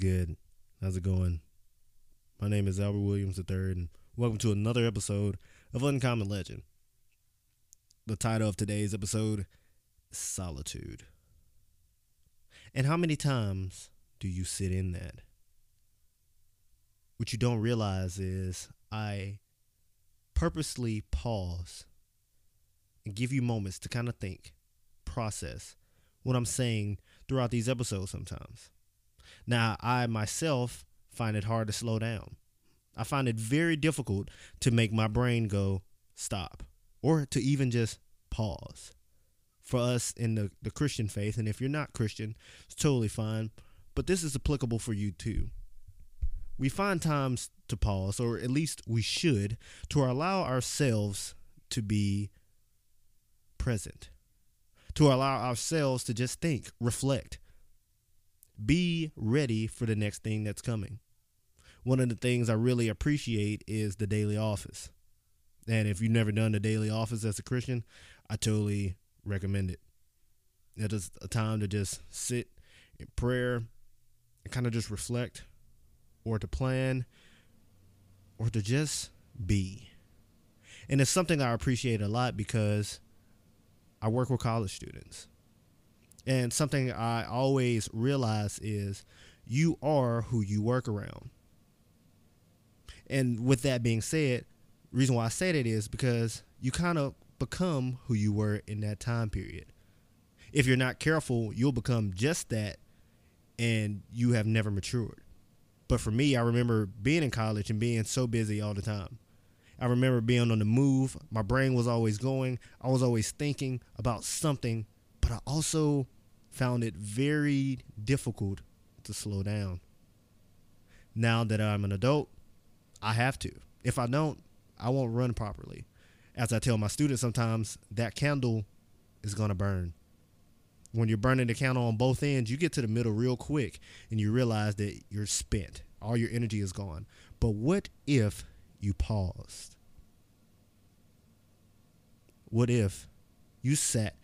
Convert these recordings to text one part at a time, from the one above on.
good? How's it going? My name is Albert Williams III, and welcome to another episode of Uncommon Legend. The title of today's episode Solitude. And how many times do you sit in that? What you don't realize is I purposely pause and give you moments to kind of think, process what I'm saying throughout these episodes sometimes. Now, I myself find it hard to slow down. I find it very difficult to make my brain go stop or to even just pause. For us in the, the Christian faith, and if you're not Christian, it's totally fine, but this is applicable for you too. We find times to pause, or at least we should, to allow ourselves to be present, to allow ourselves to just think, reflect, be ready for the next thing that's coming. One of the things I really appreciate is the daily office. And if you've never done the daily office as a Christian, I totally recommend it. It is a time to just sit in prayer and kind of just reflect or to plan or to just be. And it's something I appreciate a lot because I work with college students. And something I always realize is you are who you work around. And with that being said, reason why I say that is because you kind of become who you were in that time period. If you're not careful, you'll become just that and you have never matured. But for me, I remember being in college and being so busy all the time. I remember being on the move. My brain was always going. I was always thinking about something, but I also found it very difficult to slow down. Now that I'm an adult, I have to. If I don't, I won't run properly. As I tell my students sometimes, that candle is going to burn. When you're burning the candle on both ends, you get to the middle real quick and you realize that you're spent. All your energy is gone. But what if you paused? What if you sat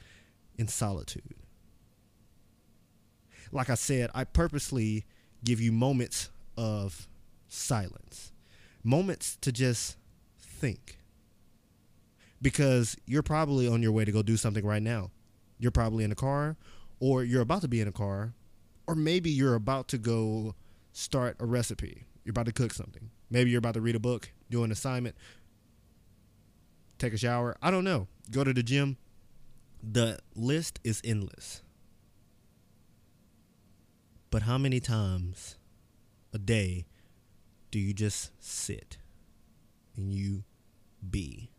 in solitude? Like I said, I purposely give you moments of silence, moments to just think. Because you're probably on your way to go do something right now. You're probably in a car, or you're about to be in a car, or maybe you're about to go start a recipe. You're about to cook something. Maybe you're about to read a book, do an assignment, take a shower. I don't know. Go to the gym. The list is endless. But how many times a day do you just sit and you be?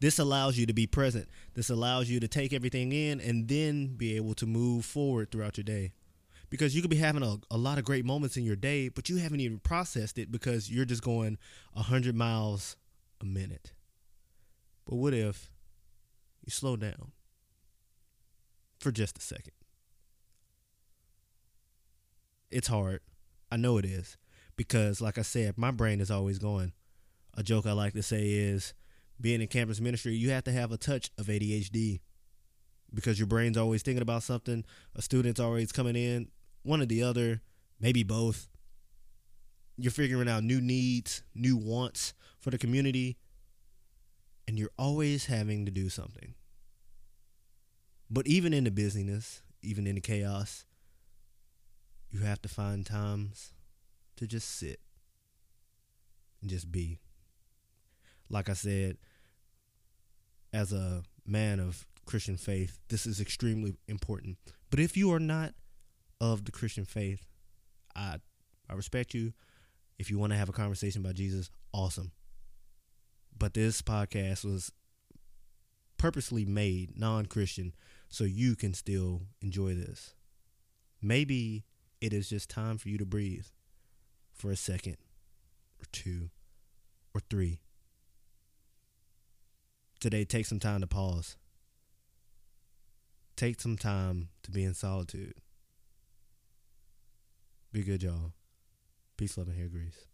This allows you to be present. This allows you to take everything in and then be able to move forward throughout your day. Because you could be having a, a lot of great moments in your day, but you haven't even processed it because you're just going 100 miles a minute. But what if you slow down for just a second? It's hard. I know it is. Because, like I said, my brain is always going. A joke I like to say is being in campus ministry, you have to have a touch of ADHD because your brain's always thinking about something. A student's always coming in, one or the other, maybe both. You're figuring out new needs, new wants for the community, and you're always having to do something. But even in the busyness, even in the chaos, you have to find times to just sit and just be. Like I said, as a man of Christian faith, this is extremely important. But if you are not of the Christian faith, I I respect you. If you want to have a conversation about Jesus, awesome. But this podcast was purposely made non-Christian so you can still enjoy this. Maybe it is just time for you to breathe for a second or two or three. Today, take some time to pause. Take some time to be in solitude. Be good, y'all. Peace, love, and hair grease.